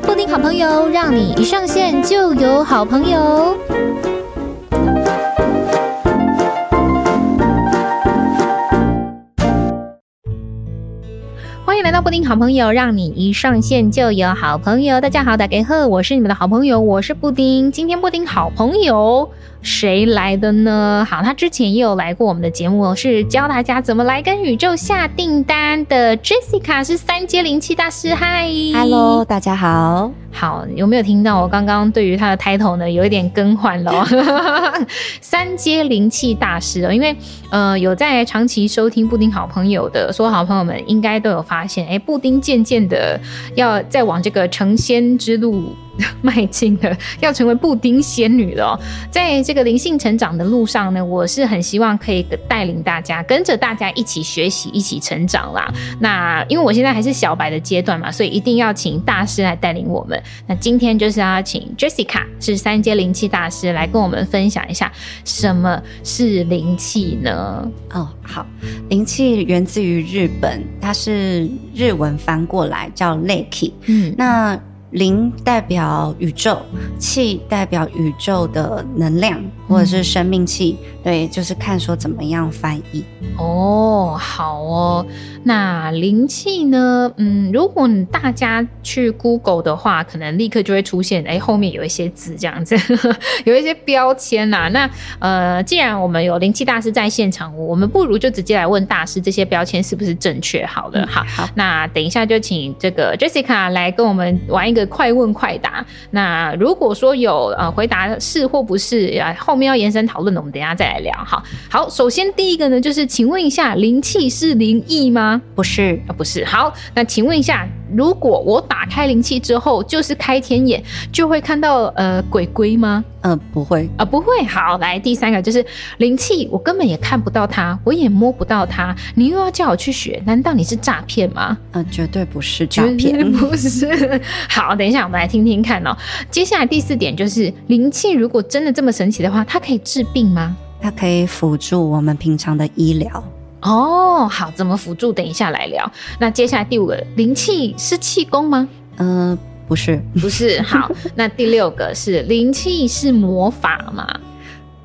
布丁好朋友，让你一上线就有好朋友。欢迎来到布丁好朋友，让你一上线就有好朋友。大家好，大家好，我是你们的好朋友，我是布丁。今天布丁好朋友。谁来的呢？好，他之前也有来过我们的节目，是教大家怎么来跟宇宙下订单的 Jessica，是三阶灵气大师。嗨，Hello，大家好。好，有没有听到我刚刚对于他的 title 呢，有一点更换了？三阶灵气大师哦，因为呃，有在长期收听布丁好朋友的所有好朋友们，应该都有发现，哎，布丁渐渐的要再往这个成仙之路。迈进的 要成为布丁仙女了，在这个灵性成长的路上呢，我是很希望可以带领大家，跟着大家一起学习，一起成长啦。那因为我现在还是小白的阶段嘛，所以一定要请大师来带领我们。那今天就是要请 Jessica 是三阶灵气大师来跟我们分享一下什么是灵气呢？哦，好，灵气源自于日本，它是日文翻过来叫 Reiki。嗯，那。灵代表宇宙，气代表宇宙的能量，或者是生命气，嗯、对，就是看说怎么样翻译。哦，好哦。那灵气呢？嗯，如果你大家去 Google 的话，可能立刻就会出现，哎，后面有一些字这样子，呵 呵有一些标签呐、啊。那呃，既然我们有灵气大师在现场，我们不如就直接来问大师，这些标签是不是正确？好的，好，好。那等一下就请这个 Jessica 来跟我们玩一个快问快答。那如果说有呃回答是或不是，啊，后面要延伸讨论的，我们等一下再来聊。哈，好。首先第一个呢，就是请问一下，灵气是灵异吗？不是啊，不是。好，那请问一下，如果我打开灵气之后，就是开天眼，就会看到呃鬼鬼吗？嗯、呃，不会啊、呃，不会。好，来第三个就是灵气，我根本也看不到它，我也摸不到它，你又要叫我去学，难道你是诈骗吗？嗯、呃，绝对不是诈骗，不是。好，等一下我们来听听看哦。接下来第四点就是灵气，如果真的这么神奇的话，它可以治病吗？它可以辅助我们平常的医疗。哦，好，怎么辅助？等一下来聊。那接下来第五个，灵气是气功吗？嗯、呃，不是，不是。好，那第六个是灵气是魔法吗？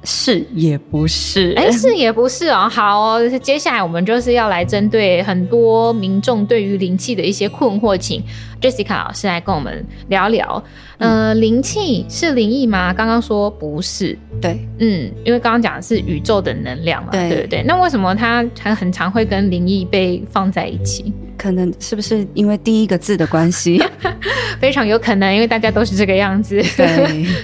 是也不是？哎，是也不是哦。好哦，接下来我们就是要来针对很多民众对于灵气的一些困惑，请 Jessica 老师来跟我们聊聊。呃，灵气是灵异吗？刚刚说不是，对，嗯，因为刚刚讲的是宇宙的能量嘛，对，对不对？那为什么它还很常会跟灵异被放在一起？可能是不是因为第一个字的关系？非常有可能，因为大家都是这个样子，对，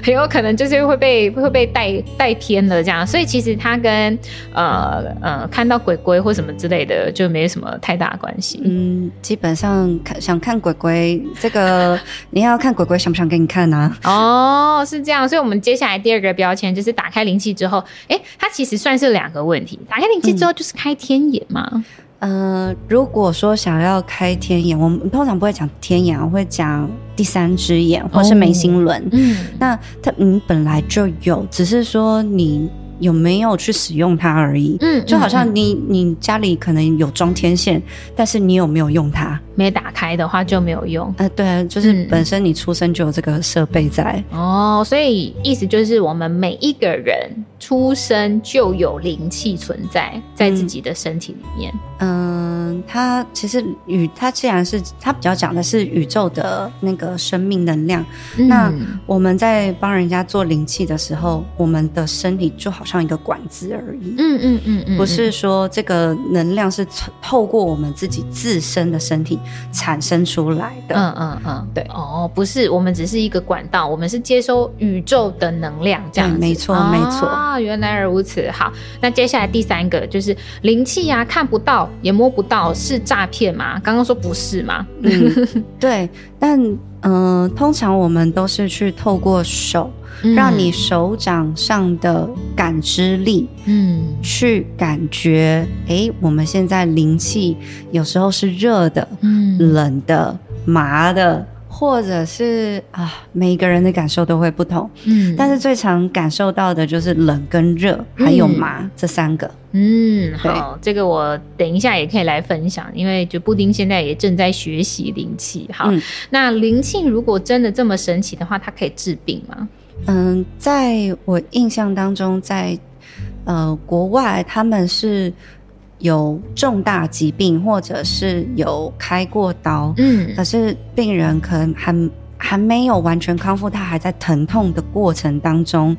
很 有可能就是会被会被带带偏了这样。所以其实它跟呃呃看到鬼鬼或什么之类的就没什么太大的关系。嗯，基本上看想看鬼鬼，这个你要看鬼鬼想不想给你看呢、啊？哦，是这样。所以我们接下来第二个标签就是打开灵气之后，哎，它其实算是两个问题。打开灵气之后就是开天眼嘛？嗯呃，如果说想要开天眼，我们通常不会讲天眼，我会讲第三只眼或是眉心轮。哦。嗯，那它你本来就有，只是说你。有没有去使用它而已，嗯，就好像你、嗯、你家里可能有装天线，但是你有没有用它？没打开的话就没有用。呃，对，啊就是本身你出生就有这个设备在。嗯、哦，所以意思就是我们每一个人出生就有灵气存在在自己的身体里面。嗯，它、呃、其实宇它既然是它比较讲的是宇宙的那个生命能量，嗯、那我们在帮人家做灵气的时候，我们的身体就好。像一个管子而已，嗯嗯嗯嗯，不是说这个能量是透过我们自己自身的身体产生出来的，嗯嗯嗯，对，哦，不是，我们只是一个管道，我们是接收宇宙的能量，这样子，没错没错。啊，原来如此。好，那接下来第三个就是灵气呀，看不到也摸不到，是诈骗吗？刚刚说不是吗？嗯，对，但嗯、呃，通常我们都是去透过手。让你手掌上的感知力，嗯，去感觉，哎，我们现在灵气有时候是热的，嗯，冷的，麻的。或者是啊，每一个人的感受都会不同，嗯，但是最常感受到的就是冷跟热，还有麻、嗯、这三个。嗯，好，这个我等一下也可以来分享，因为就布丁现在也正在学习灵气。好，嗯、那灵气如果真的这么神奇的话，它可以治病吗？嗯，在我印象当中，在呃国外他们是。有重大疾病，或者是有开过刀，嗯，可是病人可能还还没有完全康复，他还在疼痛的过程当中。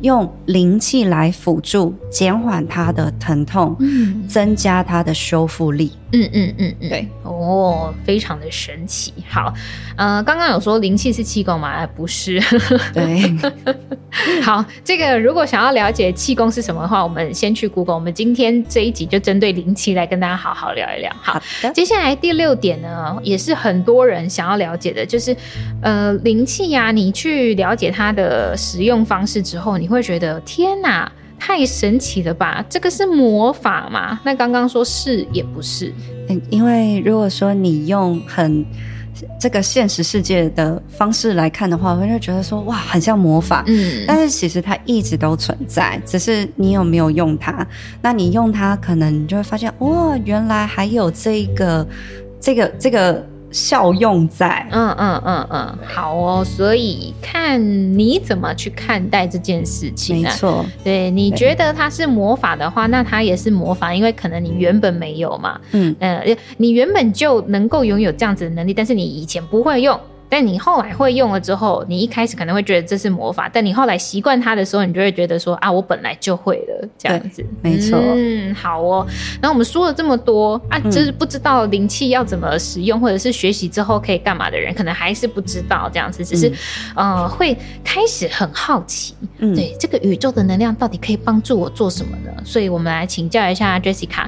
用灵气来辅助减缓他的疼痛，嗯，增加他的修复力。嗯嗯嗯嗯，对，哦，非常的神奇。好，呃，刚刚有说灵气是气功吗？不是。对。好，这个如果想要了解气功是什么的话，我们先去 Google。我们今天这一集就针对灵气来跟大家好好聊一聊。好，好的。接下来第六点呢，也是很多人想要了解的，就是呃，灵气呀，你去了解它的使用方式之后，你。你会觉得天哪，太神奇了吧？这个是魔法吗？那刚刚说是也不是。嗯，因为如果说你用很这个现实世界的方式来看的话，我就觉得说哇，很像魔法。嗯，但是其实它一直都存在，只是你有没有用它。那你用它，可能你就会发现哇，原来还有这个这个这个。效用在，嗯嗯嗯嗯，好哦，所以看你怎么去看待这件事情，没错，对，你觉得它是魔法的话，那它也是魔法，因为可能你原本没有嘛，嗯。呃，你原本就能够拥有这样子的能力，但是你以前不会用。但你后来会用了之后，你一开始可能会觉得这是魔法，但你后来习惯它的时候，你就会觉得说啊，我本来就会了这样子。没错，嗯，好哦。然后我们说了这么多啊，就是不知道灵气要怎么使用，或者是学习之后可以干嘛的人，可能还是不知道这样子，只是、嗯、呃会开始很好奇，嗯、对这个宇宙的能量到底可以帮助我做什么呢？所以我们来请教一下 Jessica，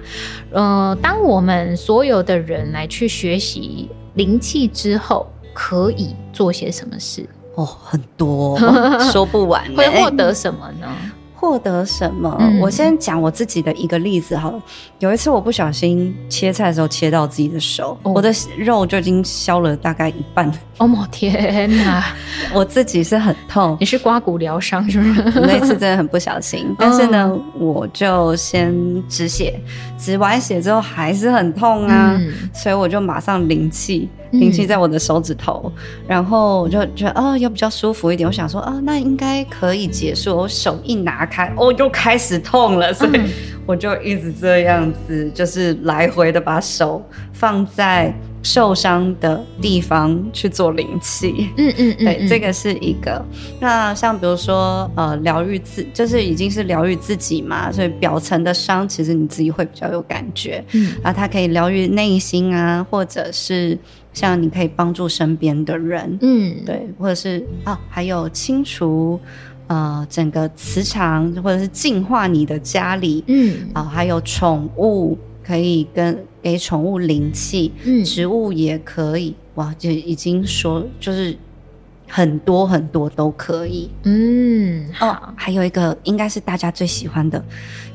呃，当我们所有的人来去学习灵气之后。可以做些什么事？哦，很多，说不完。会获得什么呢？获得什么？嗯、我先讲我自己的一个例子好了。有一次我不小心切菜的时候切到自己的手，哦、我的肉就已经削了大概一半。哦，天哪！我自己是很痛。你是刮骨疗伤是不是？那次真的很不小心。但是呢，哦、我就先止血，止完血之后还是很痛啊，嗯、所以我就马上灵气。灵气在我的手指头，嗯、然后我就觉得哦，又比较舒服一点。我想说，哦，那应该可以结束。我手一拿开，哦，又开始痛了，所以我就一直这样子，就是来回的把手放在受伤的地方去做灵气。嗯嗯，嗯对，这个是一个。那像比如说，呃，疗愈自，就是已经是疗愈自己嘛，所以表层的伤其实你自己会比较有感觉。嗯，然后它可以疗愈内心啊，或者是。像你可以帮助身边的人，嗯，对，或者是啊，还有清除呃整个磁场，或者是净化你的家里，嗯，啊，还有宠物可以跟给宠物灵气，嗯，植物也可以，哇，就已经说就是很多很多都可以，嗯，哦，还有一个应该是大家最喜欢的。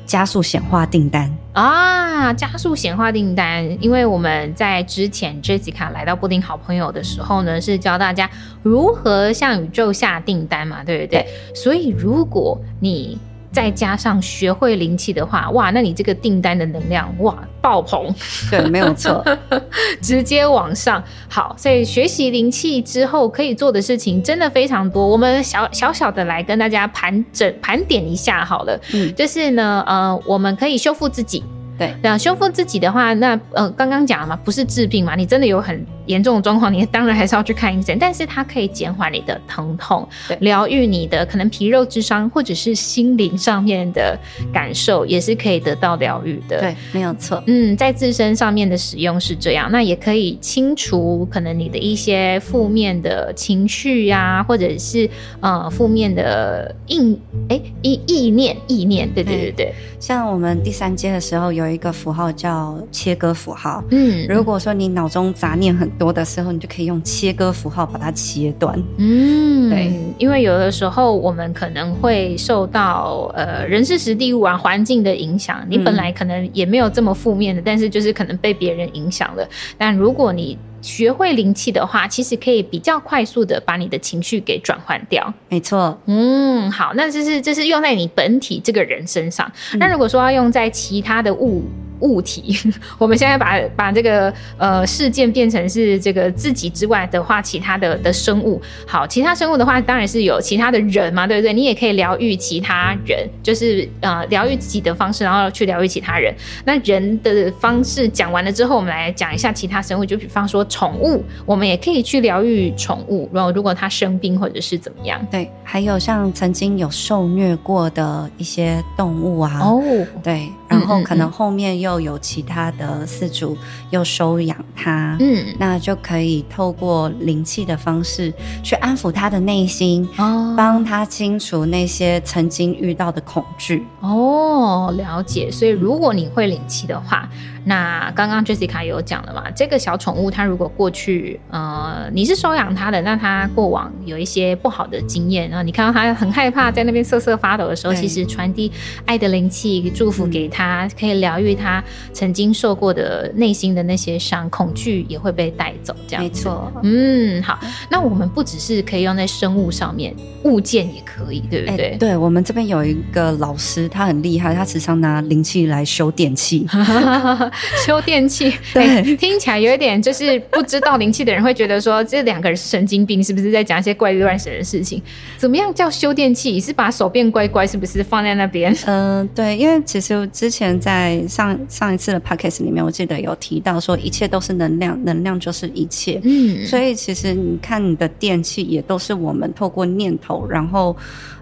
加速显化订单啊！加速显化订单，因为我们在之前 Jessica 来到布丁好朋友的时候呢，是教大家如何向宇宙下订单嘛，对不对？对。所以如果你再加上学会灵气的话，哇，那你这个订单的能量哇爆棚，对，没有错，直接往上。好，所以学习灵气之后可以做的事情真的非常多。我们小小小的来跟大家盘整盘点一下好了，嗯，就是呢，呃，我们可以修复自己。对，那修复自己的话，那呃，刚刚讲了嘛，不是治病嘛，你真的有很严重的状况，你当然还是要去看医生。但是它可以减缓你的疼痛，疗愈你的可能皮肉之伤，或者是心灵上面的感受，也是可以得到疗愈的。对，没有错。嗯，在自身上面的使用是这样，那也可以清除可能你的一些负面的情绪呀、啊，或者是呃负面的意哎意意念意念。对对对对，像我们第三阶的时候有。有一个符号叫切割符号。嗯，如果说你脑中杂念很多的时候，你就可以用切割符号把它切断。嗯，对，因为有的时候我们可能会受到呃人事实地物啊环境的影响，你本来可能也没有这么负面的，但是就是可能被别人影响了。但如果你学会灵气的话，其实可以比较快速的把你的情绪给转换掉。没错，嗯，好，那这是这是用在你本体这个人身上。嗯、那如果说要用在其他的物，物体，我们现在把把这个呃事件变成是这个自己之外的话，其他的的生物，好，其他生物的话，当然是有其他的人嘛，对不对？你也可以疗愈其他人，就是呃疗愈自己的方式，然后去疗愈其他人。那人的方式讲完了之后，我们来讲一下其他生物，就比方说宠物，我们也可以去疗愈宠物，然后如果它生病或者是怎么样，对，还有像曾经有受虐过的一些动物啊，哦，对，然后可能后面又。有其他的四主又收养他，嗯，那就可以透过灵气的方式去安抚他的内心，哦，帮他清除那些曾经遇到的恐惧。哦，了解。所以如果你会灵气的话。那刚刚 Jessica 有讲了嘛？这个小宠物它如果过去，呃，你是收养它的，那它过往有一些不好的经验，然后你看到它很害怕，在那边瑟瑟发抖的时候，其实传递爱的灵气，祝福给它，嗯、可以疗愈它曾经受过的内心的那些伤，恐惧也会被带走。这样，没错。嗯，好。那我们不只是可以用在生物上面，物件也可以，对不对？欸、对，我们这边有一个老师，他很厉害，他时常拿灵气来修电器。修电器，对、欸，听起来有一点就是不知道灵气的人会觉得说，这两个人是神经病，是不是在讲一些怪力乱神的事情？怎么样叫修电器？是把手变乖乖，是不是放在那边？嗯、呃，对，因为其实之前在上上一次的 podcast 里面，我记得有提到说，一切都是能量，能量就是一切。嗯，所以其实你看你的电器也都是我们透过念头，然后。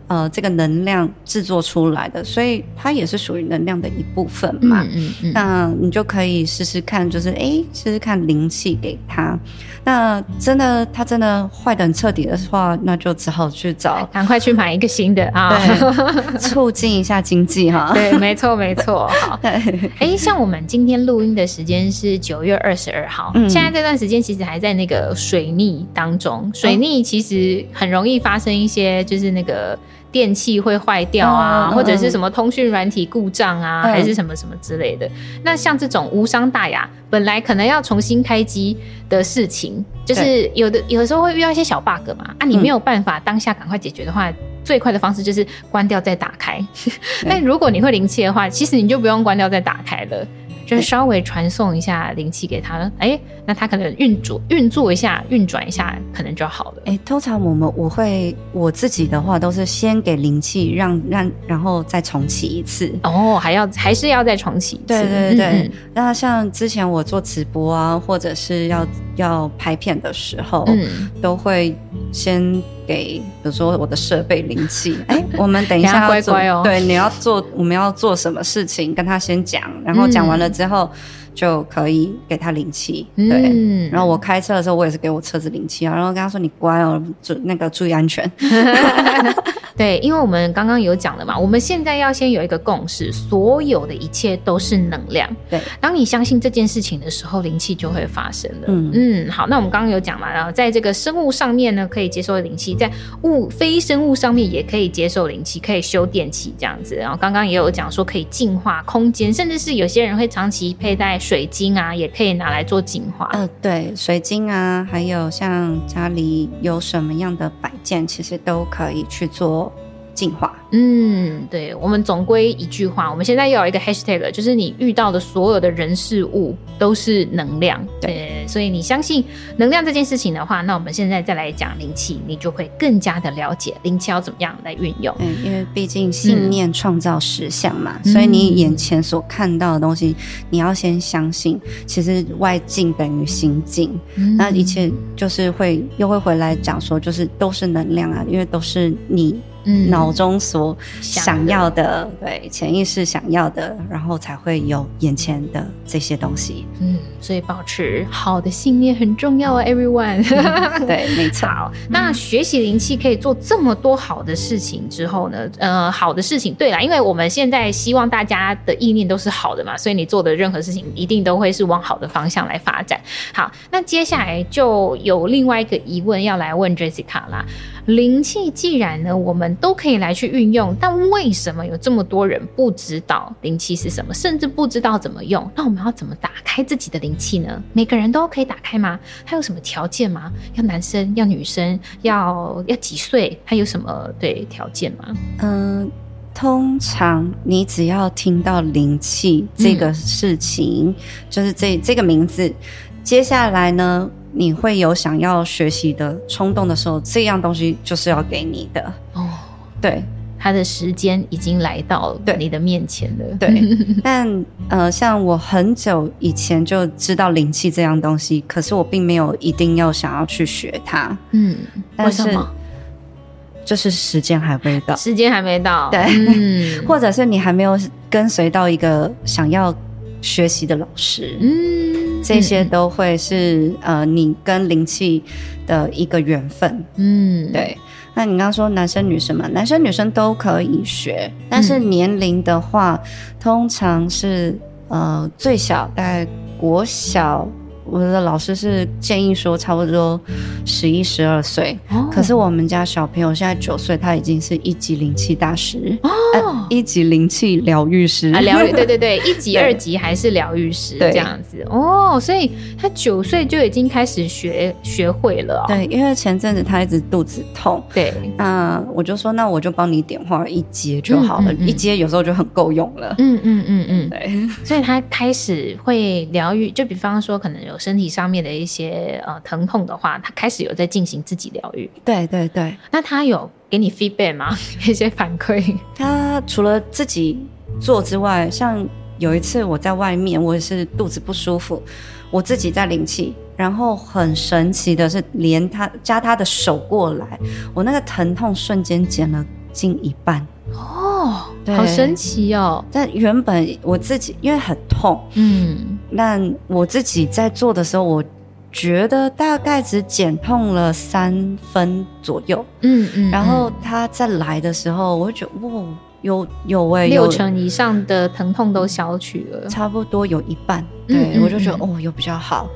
呃，这个能量制作出来的，所以它也是属于能量的一部分嘛。嗯嗯，嗯，那你就可以试试看，就是哎，试试看灵气给他。那真的，他真的坏的很彻底的话，那就只好去找，赶快去买一个新的啊，对 促进一下经济哈。对，没错没错。好，哎，像我们今天录音的时间是九月二十二号，嗯，现在这段时间其实还在那个水逆当中，水逆其实很容易发生一些，就是那个。电器会坏掉啊，或者是什么通讯软体故障啊，还是什么什么之类的。那像这种无伤大雅，本来可能要重新开机的事情，就是有的有的时候会遇到一些小 bug 嘛。啊，你没有办法当下赶快解决的话，最快的方式就是关掉再打开。但如果你会灵气的话，其实你就不用关掉再打开了。就是稍微传送一下灵气给他，哎、欸，那他可能运作运作一下，运转一下，可能就好了。哎、欸，通常我们我会我自己的话，都是先给灵气，让让，然后再重启一次。哦，还要还是要再重启一次？对对对。嗯、那像之前我做直播啊，或者是要要拍片的时候，嗯，都会先。给，比如说我的设备灵气，哎，我们等一下要做，乖乖哦，对，你要做，我们要做什么事情，跟他先讲，然后讲完了之后。嗯就可以给他灵气，对、嗯。然后我开车的时候，我也是给我车子灵气啊，然后跟他说：“你乖哦，注那个注意安全。” 对，因为我们刚刚有讲了嘛，我们现在要先有一个共识，所有的一切都是能量。对，当你相信这件事情的时候，灵气就会发生了。嗯嗯，好，那我们刚刚有讲嘛，然后在这个生物上面呢，可以接受灵气；在物非生物上面也可以接受灵气，可以修电器这样子。然后刚刚也有讲说可以净化空间，甚至是有些人会长期佩戴。水晶啊，也可以拿来做净化。嗯、呃，对，水晶啊，还有像家里有什么样的摆件，其实都可以去做净化。嗯，对，我们总归一句话，我们现在又有一个 hashtag，就是你遇到的所有的人事物都是能量。对，对，所以你相信能量这件事情的话，那我们现在再来讲灵气，你就会更加的了解灵气要怎么样来运用。嗯，因为毕竟信念创造实相嘛，嗯，所以你眼前所看到的东西，你要先相信，其实外境等于心境，嗯，那一切就是会又会回来讲说，就是都是能量啊，因为都是你。嗯，脑中所想要的，对，潜意识想要的，然后才会有眼前的这些东西。嗯，所以保持好的信念很重要啊，everyone。嗯、对，没错。好，那学习灵气可以做这么多好的事情之后呢？呃，好的事情，对啦，因为我们现在希望大家的意念都是好的嘛，所以你做的任何事情一定都会是往好的方向来发展。好，那接下来就有另外一个疑问要来问 Jessica 啦。灵气既然呢，我们们都可以来去运用。但为什么有这么多人不知道灵气是什么，甚至不知道怎么用？那我们要怎么打开自己的灵气呢？每个人都可以打开吗？他有什么条件吗？要男生？要女生？要要几岁？他有什么对条件吗？嗯。通常你只要听到灵气这个事情，嗯、就是这这个名字，接下来呢，你会有想要学习的冲动的时候，这样东西就是要给你的。哦。对，他的时间已经来到你的面前了。对，但呃，像我很久以前就知道灵气这样东西，可是我并没有一定要想要去学它。嗯，但是。就是时间还没到，时间还没到，对，嗯、或者是你还没有跟随到一个想要学习的老师，嗯，这些都会是呃你跟灵气的一个缘分，嗯，对。那你刚刚说男生女生嘛，男生女生都可以学，但是年龄的话，嗯、通常是呃最小大概国小。我的老师是建议说，差不多十一、十二岁。可是我们家小朋友现在九岁，他已经是一级灵气大师哦、呃，一级灵气疗愈师啊，疗愈对对对，一级、二级还是疗愈师这样子哦。所以他九岁就已经开始学学会了、哦。对，因为前阵子他一直肚子痛，对，那我就说，那我就帮你点化一阶就好了，嗯嗯嗯、一阶有时候就很够用了。嗯嗯嗯嗯，对。所以他开始会疗愈，就比方说可能有。身体上面的一些呃疼痛的话，他开始有在进行自己疗愈。对对对，那他有给你 feedback 吗？一些反馈？他除了自己做之外，像有一次我在外面，我也是肚子不舒服，我自己在灵气，然后很神奇的是，连他加他的手过来，我那个疼痛瞬间减了近一半。哦，对好神奇哦！但原本我自己因为很痛，嗯，那我自己在做的时候，我觉得大概只减痛了三分左右，嗯嗯，然后他再来的时候，我会觉得哇。有有哎、欸，六成以上的疼痛都消去了，差不多有一半。对，嗯嗯嗯我就觉得哦，有比较好。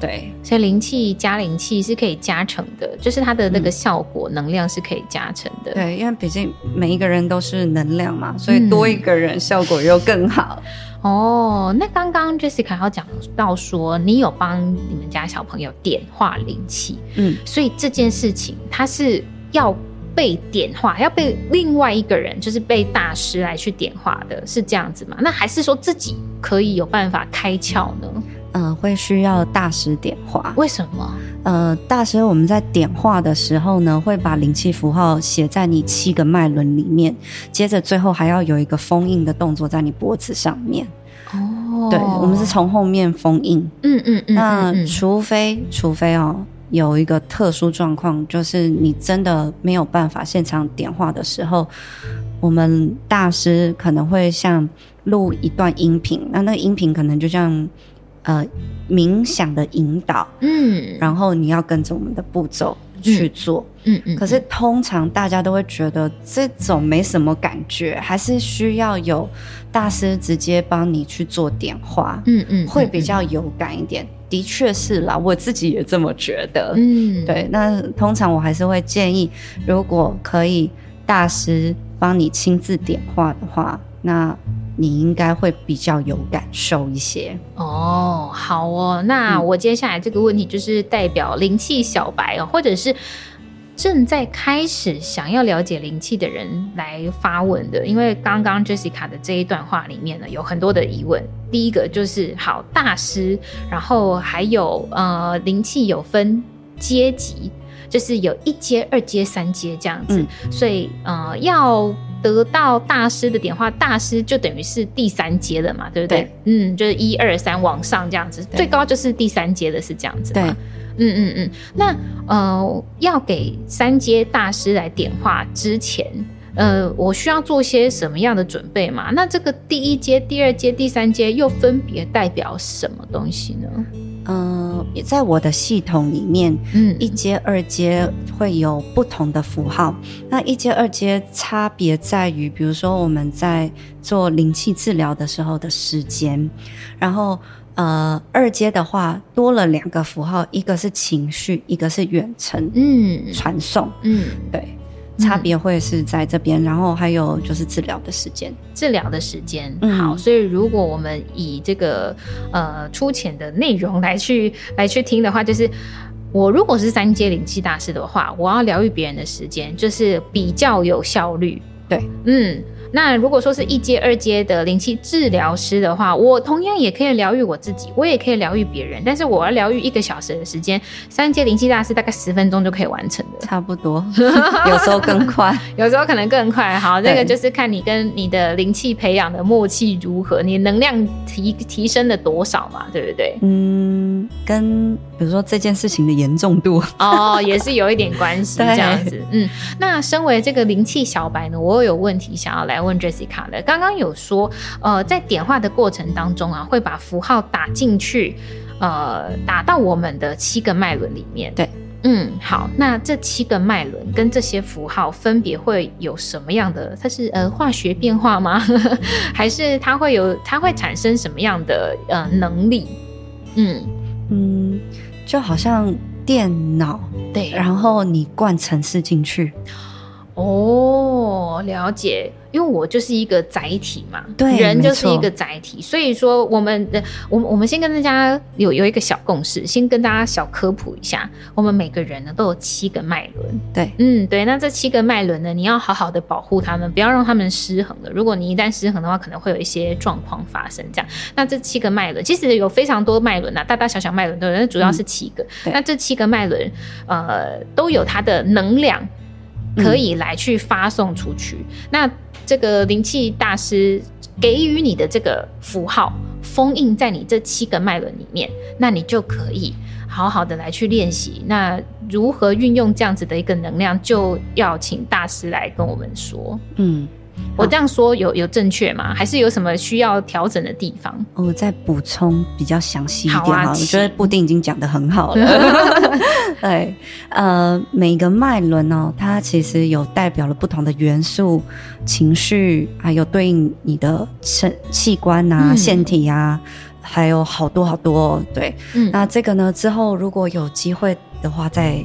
对，所以灵气加灵气是可以加成的，就是它的那个效果能量是可以加成的。嗯、对，因为毕竟每一个人都是能量嘛，所以多一个人效果又更好。嗯、哦，那刚刚 Jessica 要讲到说，你有帮你们家小朋友点化灵气，嗯，所以这件事情它是要。被点化要被另外一个人，就是被大师来去点化的，是这样子吗？那还是说自己可以有办法开窍呢？嗯、呃，会需要大师点化。为什么？呃，大师我们在点化的时候呢，会把灵气符号写在你七个脉轮里面，接着最后还要有一个封印的动作在你脖子上面。哦，对，我们是从后面封印。嗯嗯嗯，嗯嗯，那除非除非哦。有一个特殊状况，就是你真的没有办法现场点化的时候，我们大师可能会像录一段音频，那那个音频可能就像呃冥想的引导，嗯，然后你要跟着我们的步骤去做，嗯嗯。可是通常大家都会觉得这种没什么感觉，还是需要有大师直接帮你去做点化，嗯嗯，会比较有感一点。的确是啦，我自己也这么觉得。嗯，对。那通常我还是会建议，如果可以大师帮你亲自点化的话，那你应该会比较有感受一些。哦，好哦。那我接下来这个问题就是代表灵气小白哦，或者是。正在开始想要了解灵气的人来发问的，因为刚刚 Jessica 的这一段话里面呢，有很多的疑问。第一个就是，好，大师，然后还有呃，灵气有分阶级，就是有一阶、二阶、三阶这样子，嗯、所以呃，要得到大师的点化，大师就等于是第三阶的嘛，对不对？对嗯，就是一二三往上这样子，最高就是第三阶的是这样子嘛。对嗯嗯嗯，那呃，要给三阶大师来点化之前，呃，我需要做些什么样的准备嘛？那这个第一阶、第二阶、第三阶又分别代表什么东西呢？嗯、呃，在我的系统里面，嗯，一阶、二阶会有不同的符号。那一阶、二阶差别在于，比如说我们在做灵气治疗的时候的时间，然后。呃，二阶的话多了两个符号，一个是情绪，一个是远程，嗯，传送，嗯，对。差别会是在这边，然后还有就是治疗的时间，治疗的时间。好，所以如果我们以这个呃粗浅的内容来去 来去听的话，就是我如果是三阶灵气大师的话，我要疗愈别人的时间就是比较有效率。对，嗯。那如果说是一阶、二阶的灵气治疗师的话，我同样也可以疗愈我自己，我也可以疗愈别人。但是我要疗愈一个小时的时间，三阶灵气大师大概十分钟就可以完成的，差不多，有时候更快，有时候可能更快。好，这个就是看你跟你的灵气培养的默契如何，你能量提提升了多少嘛，对不对？嗯，跟比如说这件事情的严重度哦，也是有一点关系，这样子。嗯，那身为这个灵气小白呢，我有问题想要来。问 Jessica 的，刚刚有说，呃，在点化的过程当中啊，会把符号打进去，呃，打到我们的七个脉轮里面。对，嗯，好，那这七个脉轮跟这些符号分别会有什么样的？它是呃化学变化吗？还是它会有它会产生什么样的呃能力？嗯嗯，就好像电脑，对，然后你灌程式进去。哦，了解。因为我就是一个载体嘛，对，人就是一个载体，所以说我们的，我们我们先跟大家有有一个小共识，先跟大家小科普一下，我们每个人呢都有七个脉轮，对，嗯，对，那这七个脉轮呢，你要好好的保护他们，不要让他们失衡了。如果你一旦失衡的话，可能会有一些状况发生。这样，那这七个脉轮其实有非常多脉轮啊，大大小小脉轮都有，但主要是七个。嗯、那这七个脉轮，呃，都有它的能量可以来去发送出去。那这个灵气大师给予你的这个符号封印在你这七个脉轮里面，那你就可以好好的来去练习。那如何运用这样子的一个能量，就要请大师来跟我们说。嗯。我这样说有有正确吗？还是有什么需要调整的地方？我再补充比较详细一点哈。好啊，我觉得布丁已经讲的很好了。对，呃，每个脉轮哦，它其实有代表了不同的元素、情绪，还有对应你的身器官啊、腺体啊，还有好多好多。对，嗯，那这个呢，之后如果有机会的话，再。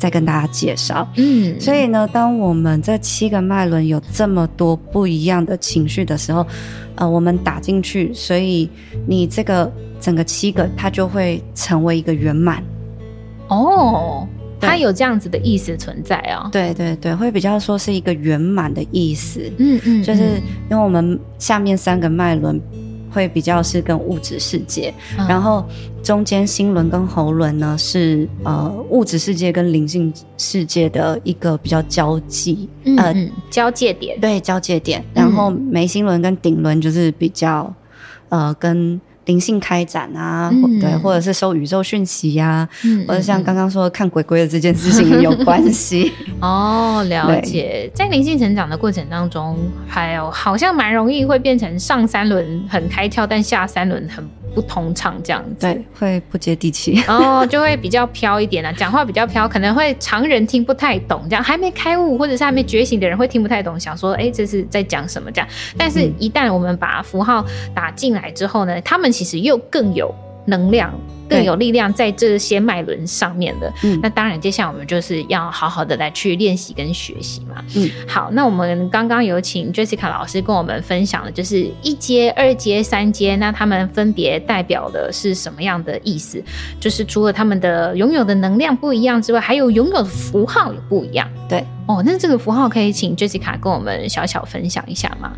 再跟大家介绍，嗯，所以呢，当我们这七个脉轮有这么多不一样的情绪的时候，呃，我们打进去，所以你这个整个七个它就会成为一个圆满。哦，它有这样子的意思存在啊？对对对，会比较说是一个圆满的意思。嗯嗯，就是因为我们下面三个脉轮。会比较是跟物质世界，嗯、然后中间心轮跟喉轮呢是呃物质世界跟灵性世界的一个比较交际，嗯、呃交界点，对交界点，然后眉心轮跟顶轮就是比较呃跟。灵性开展啊，嗯、对，或者是收宇宙讯息呀、啊，嗯、或者像刚刚说看鬼鬼的这件事情有关系 哦。了解，在灵性成长的过程当中，还有好像蛮容易会变成上三轮很开窍，但下三轮很。不通畅这样子，对，会不接地气，哦，就会比较飘一点啊，讲话比较飘，可能会常人听不太懂，这样还没开悟或者是还没觉醒的人会听不太懂，想说，哎、欸，这是在讲什么这样？但是，一旦我们把符号打进来之后呢，他们其实又更有能量。更有力量在这些脉轮上面的，嗯，那当然，接下来我们就是要好好的来去练习跟学习嘛，嗯，好，那我们刚刚有请 Jessica 老师跟我们分享的，就是一阶、二阶、三阶，那他们分别代表的是什么样的意思？就是除了他们的拥有的能量不一样之外，还有拥有的符号也不一样，对，哦，那这个符号可以请 Jessica 跟我们小小分享一下吗？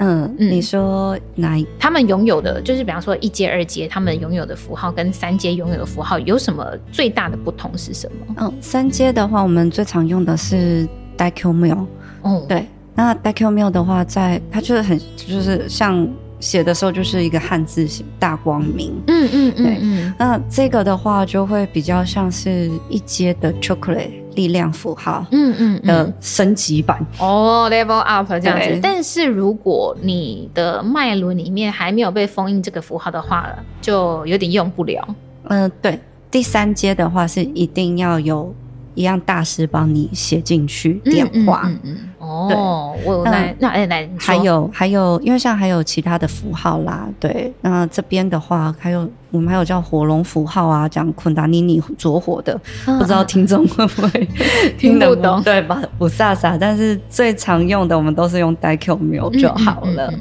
嗯，你说哪一？他们拥有的，就是比方说一阶、二阶，他们拥有的符号跟三阶拥有的符号有什么最大的不同是什么？嗯，三阶的话，我们最常用的是 Daikyo-myo。哦，对，那 Daikyo-myo 的话在，在它就是很，就是像写的时候就是一个汉字形大光明。嗯嗯嗯，对。那这个的话就会比较像是一阶的 Chocolate。力量符号，嗯嗯的升级版哦，level up 这样子。但是如果你的脉轮里面还没有被封印这个符号的话，就有点用不了。嗯、呃，对，第三阶的话是一定要有一样大师帮你写进去电话。嗯嗯，嗯，嗯哦，我来那哎来，还有还有，因为像还有其他的符号啦，对，那这边的话还有我们还有叫火龙符号啊，讲昆达尼尼着火的，嗯、不知道听众会不会 听得懂？对吧？不飒飒，但是最常用的我们都是用 Daikyo-myo 就好了。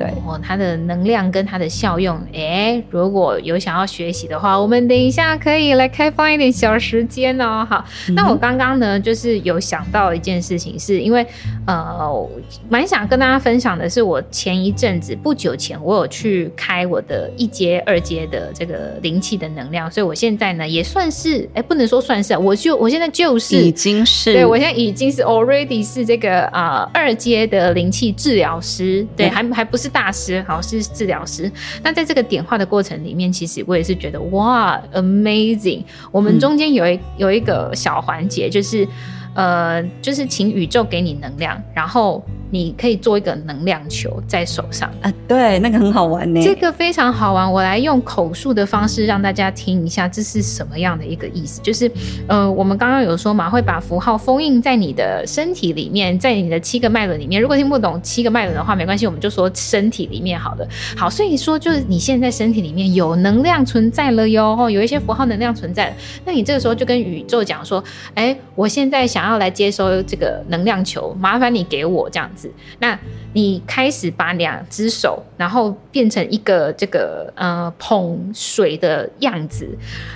对哦，它的能量跟它的效用，哎，如果有想要学习的话，我们等一下可以来开放一点小时间哦。好，嗯、那我刚刚呢，就是有想到一件事情，是因为呃，蛮想跟大家分享的是，我前一阵子不久前，我有去开我的一阶、二阶的这个灵气的能量，所以我现在呢，也算是，哎，不能说算是，我就我现在就是已经是，对我现在已经是 already 是这个啊、呃、二阶的灵气治疗师，对，嗯、还还不是。大师，好，是治疗师。那在这个点化的过程里面，其实我也是觉得哇，amazing。我们中间有一有一个小环节，就是呃，就是请宇宙给你能量，然后。你可以做一个能量球在手上啊，对，那个很好玩呢。这个非常好玩，我来用口述的方式让大家听一下，这是什么样的一个意思？就是，呃，我们刚刚有说嘛，会把符号封印在你的身体里面，在你的七个脉轮里面。如果听不懂七个脉轮的话，没关系，我们就说身体里面好了。好，所以说就是你现在身体里面有能量存在了哟，有一些符号能量存在了。那你这个时候就跟宇宙讲说，哎，我现在想要来接收这个能量球，麻烦你给我这样子。那你开始把两只手，然后变成一个这个呃捧水的样子。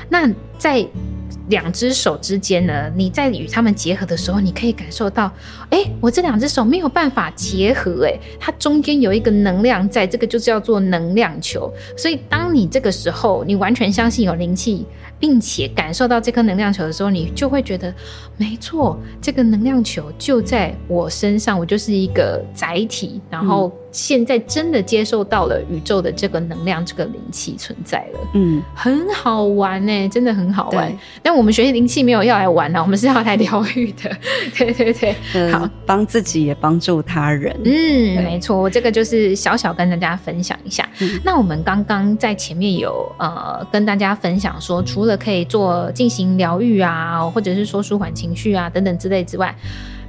那在两只手之间呢，你在与他们结合的时候，你可以感受到，哎，我这两只手没有办法结合，哎，它中间有一个能量在，这个就叫做能量球。所以当你这个时候，你完全相信有灵气。并且感受到这颗能量球的时候，你就会觉得，没错，这个能量球就在我身上，我就是一个载体，然后。现在真的接受到了宇宙的这个能量，这个灵气存在了，嗯，很好玩呢、欸，真的很好玩。对但我们学习灵气没有要来玩呢、啊，我们是要来疗愈的。对对对，嗯、好，帮自己也帮助他人。嗯，对没错，我这个就是小小跟大家分享一下。嗯、那我们刚刚在前面有呃跟大家分享说，除了可以做进行疗愈啊，或者是说舒缓情绪啊等等之类之外。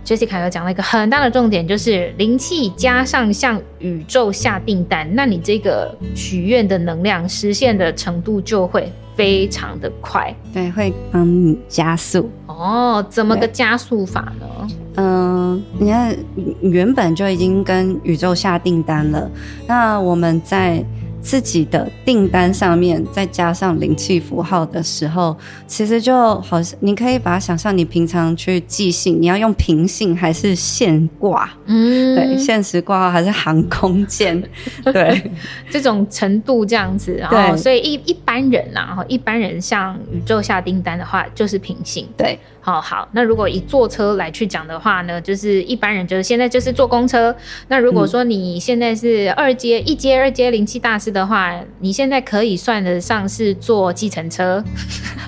Jessica 又讲了一个很大的重点，就是灵气加上向宇宙下订单，那你这个许愿的能量实现的程度就会非常的快，对，会帮你加速。哦，怎么个加速法呢？嗯、呃，你看原本就已经跟宇宙下订单了，那我们在。自己的订单上面再加上灵气符号的时候，其实就好像你可以把它想象，你平常去寄信，你要用平信还是现挂？嗯，对，限时挂号还是航空件？对，这种程度这样子，然后所以一一般人呐，然后一般人像宇宙下订单的话，就是平信。对。好好，那如果以坐车来去讲的话呢，就是一般人就是现在就是坐公车。那如果说你现在是二阶、一阶、二阶灵气大师的话，你现在可以算得上是坐计程车。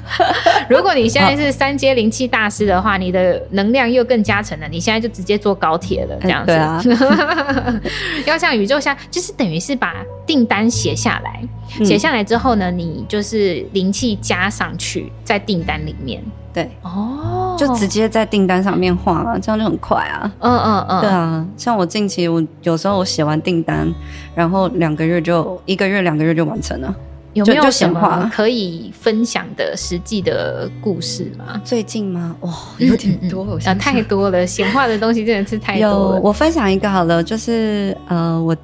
如果你现在是三阶灵气大师的话，你的能量又更加成了，你现在就直接坐高铁了，这样子。欸、对啊，要像宇宙下，就是等于是把订单写下来，写、嗯、下来之后呢，你就是灵气加上去在订单里面。对哦，就直接在订单上面画了，这样就很快啊。嗯嗯嗯，对啊，像我近期我有时候我写完订单，然后两个月就一个月两个月就完成了。有没有什么可以分享的实际的故事吗？最近吗？哇，有点多，啊，太多了，闲话的东西真的是太多了。有，我分享一个好了，就是呃，我。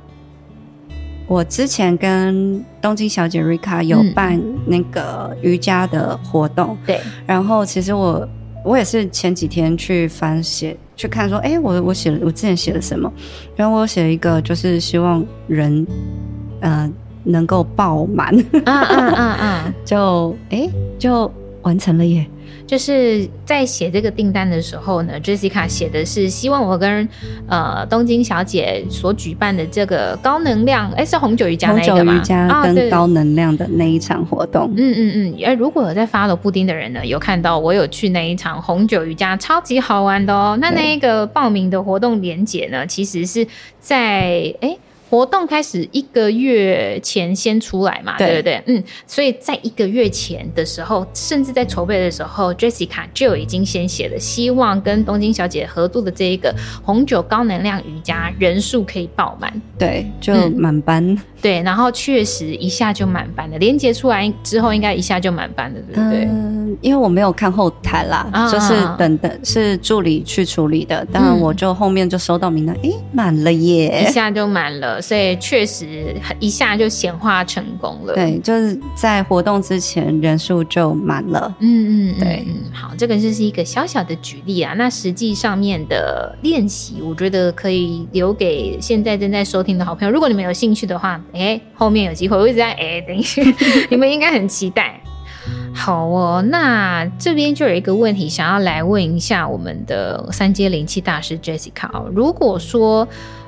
我之前跟东京小姐瑞卡有办那个瑜伽的活动，对、嗯。然后其实我我也是前几天去翻写去看说，哎，我我写了我之前写了什么？然后我写了一个，就是希望人呃能够爆满，啊啊啊啊，就哎就完成了耶。就是在写这个订单的时候呢，Jessica 写的是希望我跟呃东京小姐所举办的这个高能量，哎，是红酒瑜伽那个吗？红酒瑜伽跟高能量的那一场活动。嗯嗯嗯，哎，如果有在 follow 布丁的人呢，有看到我有去那一场红酒瑜伽，超级好玩的哦。那那一个报名的活动连结呢，其实是在哎。活动开始一个月前先出来嘛，对，不对？嗯，所以在一个月前的时候，甚至在筹备的时候，Jessica 就已经先写了，希望跟东京小姐合作的这一个红酒高能量瑜伽人数可以爆满，对，就满班。嗯对，然后确实一下就满班了。连接出来之后，应该一下就满班了，对不对？嗯，因为我没有看后台啦，啊、就是等等是助理去处理的。当然，我就后面就收到名单，哎、嗯，满了耶，一下就满了，所以确实一下就显化成功了。对，就是在活动之前人数就满了。嗯嗯，对嗯，好，这个就是一个小小的举例啊。那实际上面的练习，我觉得可以留给现在正在收听的好朋友。如果你们有兴趣的话。哎，后面有机会，我一直在哎，等一下，你们应该很期待。好哦，那这边就有一个问题想要来问一下我们的三阶灵气大师 Jessica 哦。如果说，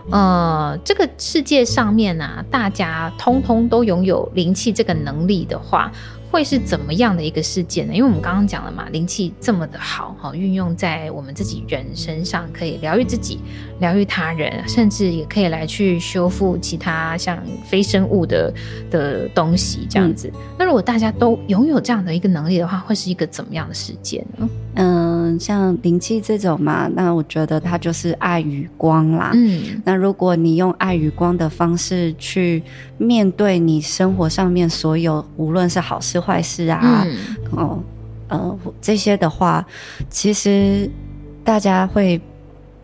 呃，这个世界上面呢、啊，大家通通都拥有灵气这个能力的话。会是怎么样的一个事件呢？因为我们刚刚讲了嘛，灵气这么的好哈，运用在我们自己人身上，可以疗愈自己，疗愈他人，甚至也可以来去修复其他像非生物的的东西这样子。嗯。那如果大家都拥有这样的一个能力的话，会是一个怎么样的事件呢？嗯，像灵气这种嘛，那我觉得它就是爱与光啦。嗯，那如果你用爱与光的方式去面对你生活上面所有，无论是好事坏事啊，嗯、哦，呃，这些的话，其实大家会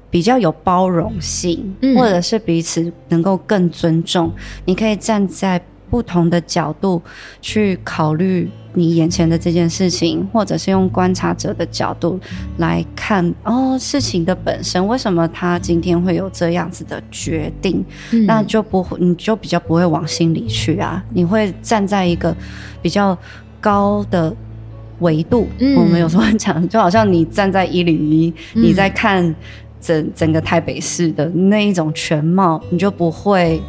比较有包容性，嗯、或者是彼此能够更尊重。你可以站在不同的角度去考虑。你眼前的这件事情，或者是用观察者的角度来看，哦，事情的本身，为什么他今天会有这样子的决定？嗯、那就不会，你就比较不会往心里去啊。你会站在一个比较高的维度。嗯、我们有时候讲，就好像你站在一零一，你在看整整个台北市的那一种全貌，你就不会。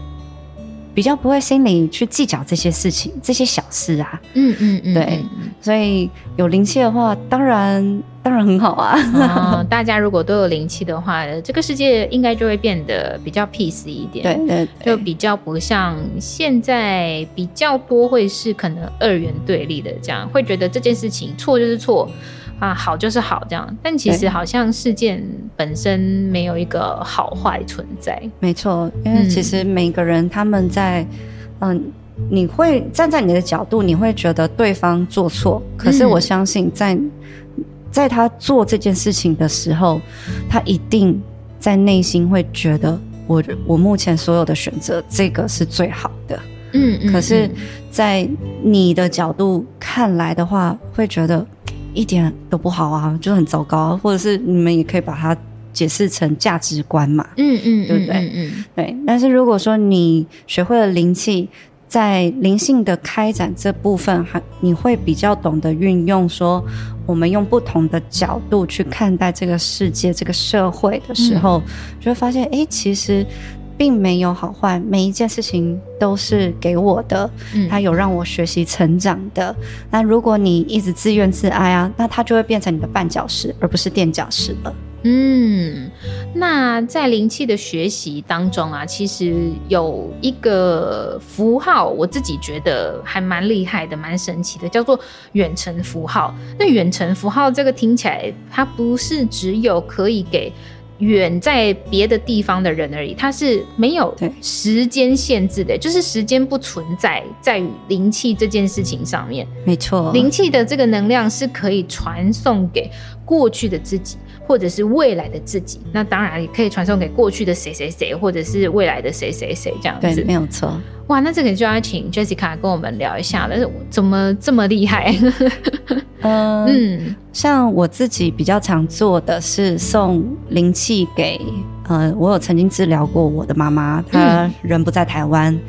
比较不会心里去计较这些事情，这些小事啊。嗯嗯嗯，对，所以有灵气的话，当然当然很好啊。嗯，大家如果都有灵气的话，这个世界应该就会变得比较 peace 一点。对对，就比较不像现在比较多会是可能二元对立的这样，会觉得这件事情错就是错。啊，好就是好这样，但其实好像事件本身没有一个好坏存在。没错，因为其实每个人他们在，嗯、呃，你会站在你的角度，你会觉得对方做错，可是我相信在，嗯、在他做这件事情的时候，他一定在内心会觉得我我目前所有的选择，这个是最好的。嗯，嗯，可是，在你的角度看来的话，会觉得。一点都不好啊，就很糟糕，或者是你们也可以把它解释成价值观嘛，嗯嗯，对不对？嗯，对。但是如果说你学会了灵气，在灵性的开展这部分，还你会比较懂得运用，说我们用不同的角度去看待这个世界、这个社会的时候，嗯、就会发现，哎，其实。并没有好坏，每一件事情都是给我的，嗯，它有让我学习成长的。那如果你一直自怨自艾啊，那它就会变成你的绊脚石，而不是垫脚石了。嗯，那在灵气的学习当中啊，其实有一个符号，我自己觉得还蛮厉害的，蛮神奇的，叫做远程符号。那远程符号这个听起来，它不是只有可以给。远在别的地方的人而已，它是没有时间限制的，就是时间不存在在于灵气这件事情上面。没错，灵气的这个能量是可以传送给过去的自己，或者是未来的自己。那当然也可以传送给过去的谁谁谁，或者是未来的谁谁谁这样子。对，没有错。哇，那这个就要请 Jessica 跟我们聊一下了，怎么这么厉害？嗯 嗯，像我自己比较常做的是送灵气给，呃，我有曾经治疗过我的妈妈，她人不在台湾。嗯、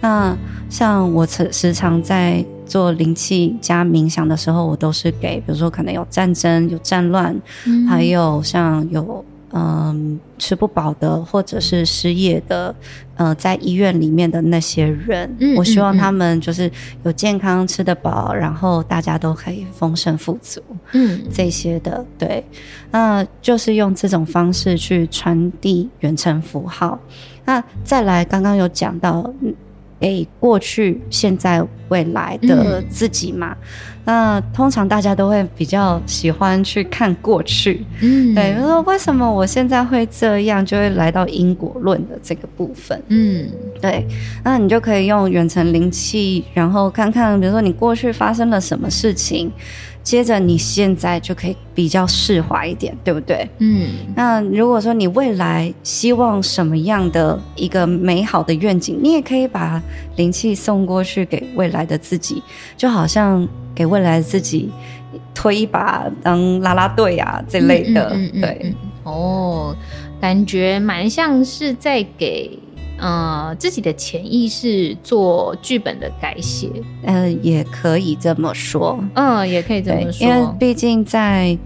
那像我时时常在做灵气加冥想的时候，我都是给，比如说可能有战争、有战乱，嗯、还有像有嗯，吃不饱的，或者是失业的，呃，在医院里面的那些人，嗯，我希望他们就是有健康吃得饱，然后大家都可以丰盛富足，嗯，这些的，对，那就是用这种方式去传递远程符号。那再来，刚刚有讲到。给过去、现在、未来的自己嘛，嗯、那通常大家都会比较喜欢去看过去，嗯，对，比如说为什么我现在会这样，就会来到因果论的这个部分，嗯，对，那你就可以用远程灵气，然后看看，比如说你过去发生了什么事情。接着你现在就可以比较释怀一点，对不对？嗯。那如果说你未来希望什么样的一个美好的愿景，你也可以把灵气送过去给未来的自己，就好像给未来自己推一把当啦啦队啊这类的，嗯嗯嗯嗯、对。哦，感觉蛮像是在给。呃，自己的潜意识做剧本的改写，呃，也可以这么说，嗯，也可以这么说，因为毕竟在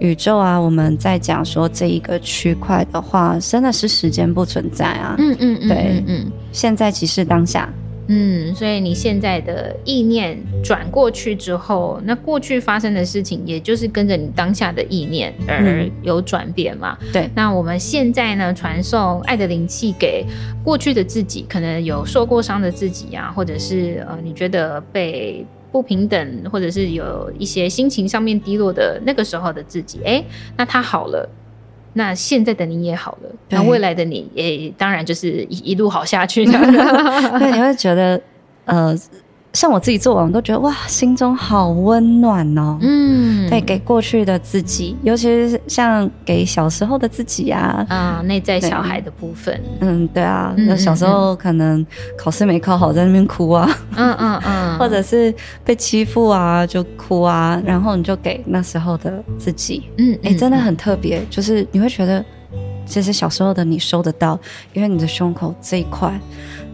宇宙啊，我们在讲说这一个区块的话，真的是时间不存在啊，嗯嗯嗯，对，嗯，嗯，现在即是当下。嗯，所以你现在的意念转过去之后，那过去发生的事情，也就是跟着你当下的意念而有转变嘛？嗯、对。那我们现在呢，传送爱的灵气给过去的自己，可能有受过伤的自己啊，或者是呃，你觉得被不平等，或者是有一些心情上面低落的那个时候的自己，哎，那他好了。那现在的你也好了，那未来的你也当然就是一一路好下去。对，你会觉得呃。像我自己做完，我都觉得哇，心中好温暖哦。嗯，对，给过去的自己，尤其是像给小时候的自己啊，啊，内在小孩的部分。嗯，对啊，那小时候可能考试没考好，在那边哭啊。嗯嗯嗯，或者是被欺负啊，就哭啊，然后你就给那时候的自己。嗯，哎，真的很特别，就是你会觉得，其实小时候的你收得到，因为你的胸口这一块，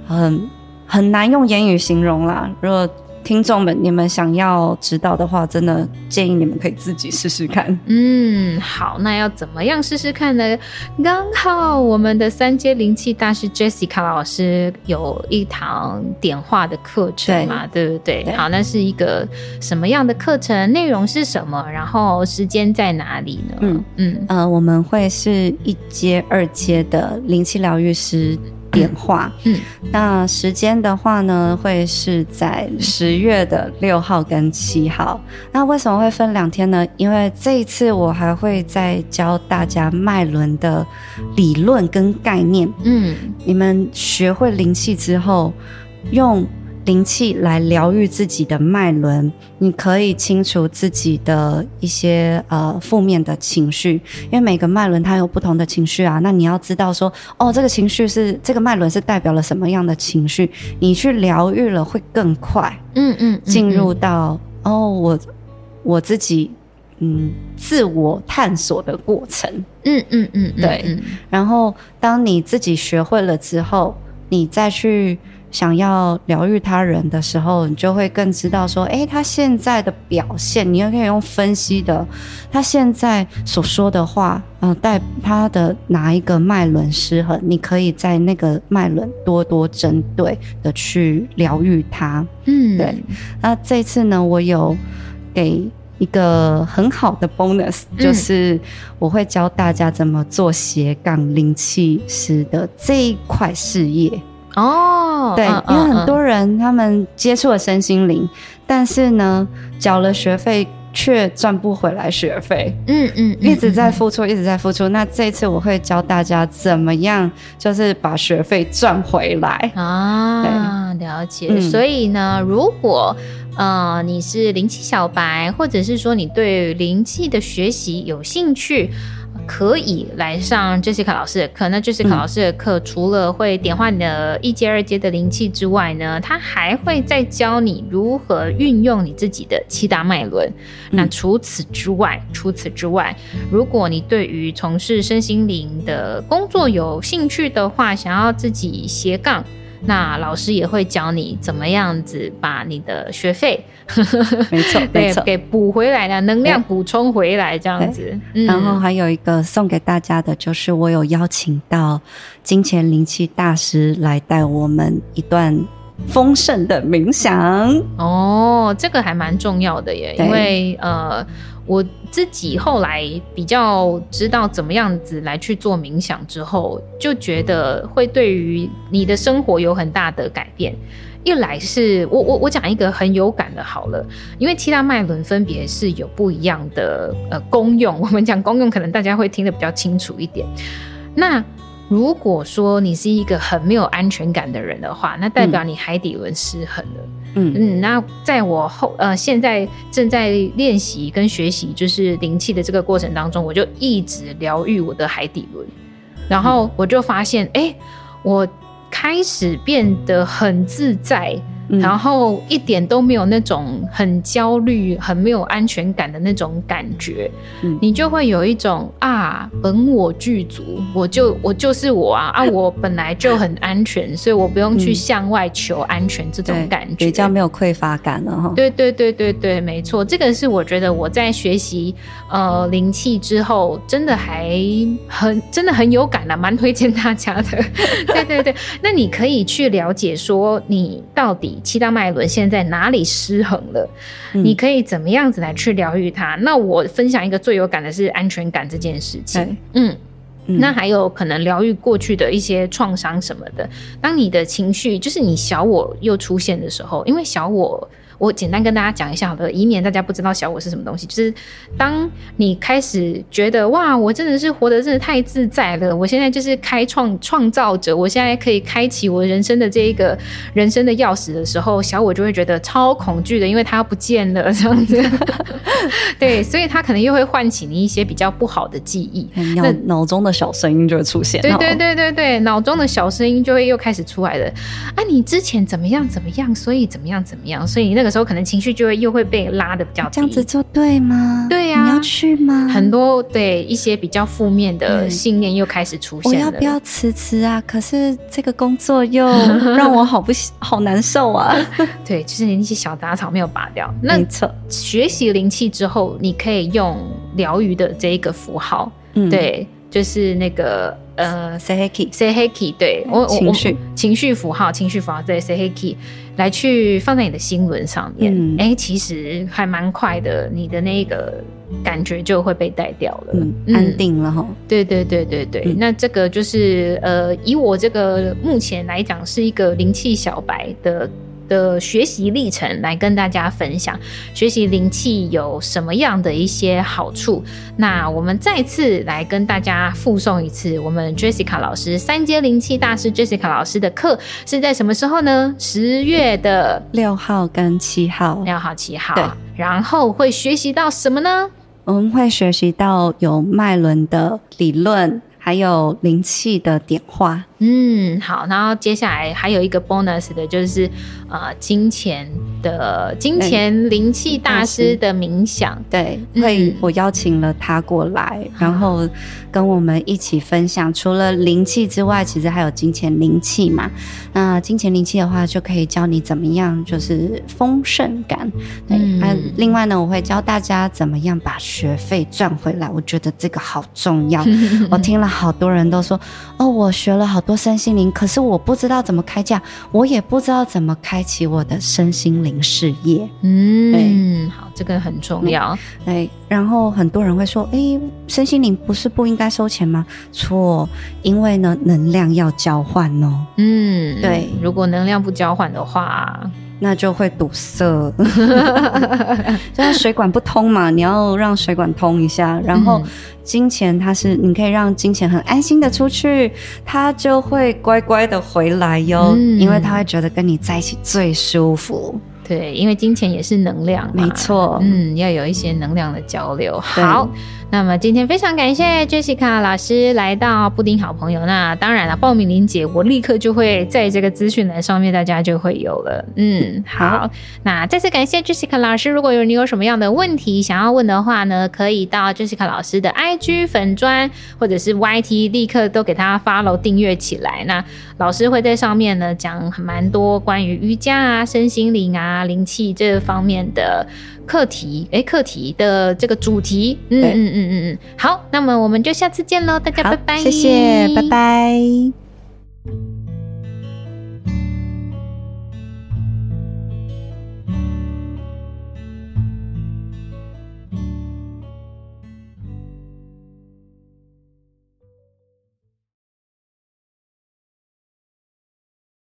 很。很难用言语形容啦。如果听众们你们想要知道的话，真的建议你们可以自己试试看。嗯，好，那要怎么样试试看呢？刚好我们的三阶灵气大师 Jessica 老师有一堂点化的课程嘛，对，对不对，对？好，那是一个什么样的课程？内容是什么？然后时间在哪里呢？嗯嗯呃，我们会是一阶、二阶的灵气疗愈师。点化，嗯，那时间的话呢，会是在十月的六号跟七号。那为什么会分两天呢？因为这一次我还会再教大家脉轮的理论跟概念。嗯，你们学会灵气之后，用。灵气来疗愈自己的脉轮，你可以清除自己的一些呃负面的情绪，因为每个脉轮它有不同的情绪啊。那你要知道说，哦，这个情绪是这个脉轮是代表了什么样的情绪，你去疗愈了会更快。嗯嗯，进入到哦，我我自己嗯自我探索的过程。嗯嗯嗯，对。然后当你自己学会了之后，你再去。想要疗愈他人的时候，你就会更知道说，诶，他现在的表现，你又可以用分析的，他现在所说的话，嗯、呃，带他的哪一个脉轮失衡，你可以在那个脉轮多多针对的去疗愈他。嗯，对。那这次呢，我有给一个很好的 bonus，就是我会教大家怎么做斜杠灵气师的这一块事业。哦，对，因为很多人他们接触了身心灵，但是呢，缴了学费却赚不回来学费，嗯嗯，一直在付出，一直在付出。那这次我会教大家怎么样，就是把学费赚回来啊。了解。所以呢，如果呃你是灵气小白，或者是说你对灵气的学习有兴趣。可以来上 Jessica 老师的课。那 Jessica 老师的课除了会点化你的一阶、二阶的灵气之外呢，他还会再教你如何运用你自己的七大脉轮。那除此之外，除此之外，如果你对于从事身心灵的工作有兴趣的话，想要自己斜杠。那老师也会教你怎么样子把你的学费，没错，对，给补回来的能量补充回来这样子。嗯、然后还有一个送给大家的就是，我有邀请到金钱灵气大师来带我们一段丰盛的冥想。哦，这个还蛮重要的耶，因为呃。我自己后来比较知道怎么样子来去做冥想之后，就觉得会对于你的生活有很大的改变。一来是我我我讲一个很有感的，好了，因为七大脉轮分别是有不一样的呃功用，我们讲功用可能大家会听得比较清楚一点。那如果说你是一个很没有安全感的人的话，那代表你海底轮失衡了。嗯嗯嗯，那在我后呃现在正在练习跟学习就是灵气的这个过程当中，我就一直疗愈我的海底轮，然后我就发现，哎、欸，我开始变得很自在。然后一点都没有那种很焦虑、很没有安全感的那种感觉，嗯、你就会有一种啊，本我具足，我就我就是我啊啊，我本来就很安全，所以我不用去向外求安全这种感觉，比较没有匮乏感了哈。对对对对对，没错，这个是我觉得我在学习呃灵气之后，真的还很真的很有感的，蛮推荐大家的。对对对，那你可以去了解说你到底。七大脉轮现在哪里失衡了？嗯、你可以怎么样子来去疗愈它？那我分享一个最有感的是安全感这件事情。嗯，嗯，那还有可能疗愈过去的一些创伤什么的。当你的情绪就是你小我又出现的时候，因为小我。我简单跟大家讲一下好了，以免大家不知道小我是什么东西。就是当你开始觉得哇，我真的是活得真的太自在了，我现在就是开创创造者，我现在可以开启我人生的这一个人生的钥匙的时候，小我就会觉得超恐惧的，因为它不见了这样子。对，所以它可能又会唤起你一些比较不好的记忆，那脑中的小声音就会出现。对对对对对，脑中的小声音就会又开始出来了。啊，你之前怎么样怎么样，所以怎么样怎么样，所以那个。的时候可能情绪就会又会被拉的比较低，这样子做对吗？对呀、啊，你要去吗？很多对一些比较负面的信念又开始出现了。我要不要辞职啊？可是这个工作又 让我好不好难受啊？对，就是你那些小杂草没有拔掉。没错，学习灵气之后，你可以用疗愈的这一个符号，嗯、对，就是那个。呃 say hiki say hiki 对我，我情绪。情绪符号，情绪符号，对 say hiki 来去放在你的心轮上面，哎、嗯。欸，其实还蛮快的，你的那个感觉就会被带掉了，嗯，安定了哈。对对对对对，嗯、那这个就是呃，以我这个目前来讲是一个灵气小白的。的学习历程来跟大家分享，学习灵气有什么样的一些好处？那我们再次来跟大家附送一次，我们 Jessica 老师三阶灵气大师 Jessica 老师的课是在什么时候呢？十月的六号跟七号，六号、七号。对，然后会学习到什么呢？我们会学习到有脉轮的理论。还有灵气的点化，嗯，好，然后接下来还有一个 bonus 的，就是呃，金钱的金钱灵气大师的冥想，对，会我邀请了他过来，嗯、然后跟我们一起分享。除了灵气之外，其实还有金钱灵气嘛。那金钱灵气的话，就可以教你怎么样，就是丰盛感。对，嗯、啊，另外呢，我会教大家怎么样把学费赚回来。我觉得这个好重要。我听了。好多人都说哦，我学了好多身心灵，可是我不知道怎么开价，我也不知道怎么开启我的身心灵事业。嗯，对好，这个很重要。对，然后很多人会说，诶，身心灵不是不应该收钱吗？错，因为呢，能量要交换哦。嗯，对，如果能量不交换的话。那就会堵塞，就是水管不通嘛，你要让水管通一下。然后金钱它是你可以让金钱很安心的出去，它就会乖乖的回来哟，嗯、因为它会觉得跟你在一起最舒服。对，因为金钱也是能量，没错。嗯，要有一些能量的交流。好，那么今天非常感谢 Jessica 老师来到布丁好朋友。那当然了，报名链接我立刻就会在这个资讯栏上面，大家就会有了。嗯，好。那再次感谢 Jessica 老师。如果有你有什么样的问题想要问的话呢，可以到 Jessica 老师的 IG 粉专或者是 YT，立刻都给他 follow 订阅起来。那老师会在上面呢讲蛮多关于瑜伽啊、身心灵啊、灵气这方面的。课题，哎，课题的这个主题，嗯嗯嗯嗯嗯，好，那么我们就下次见喽，大家拜拜，谢谢，拜拜。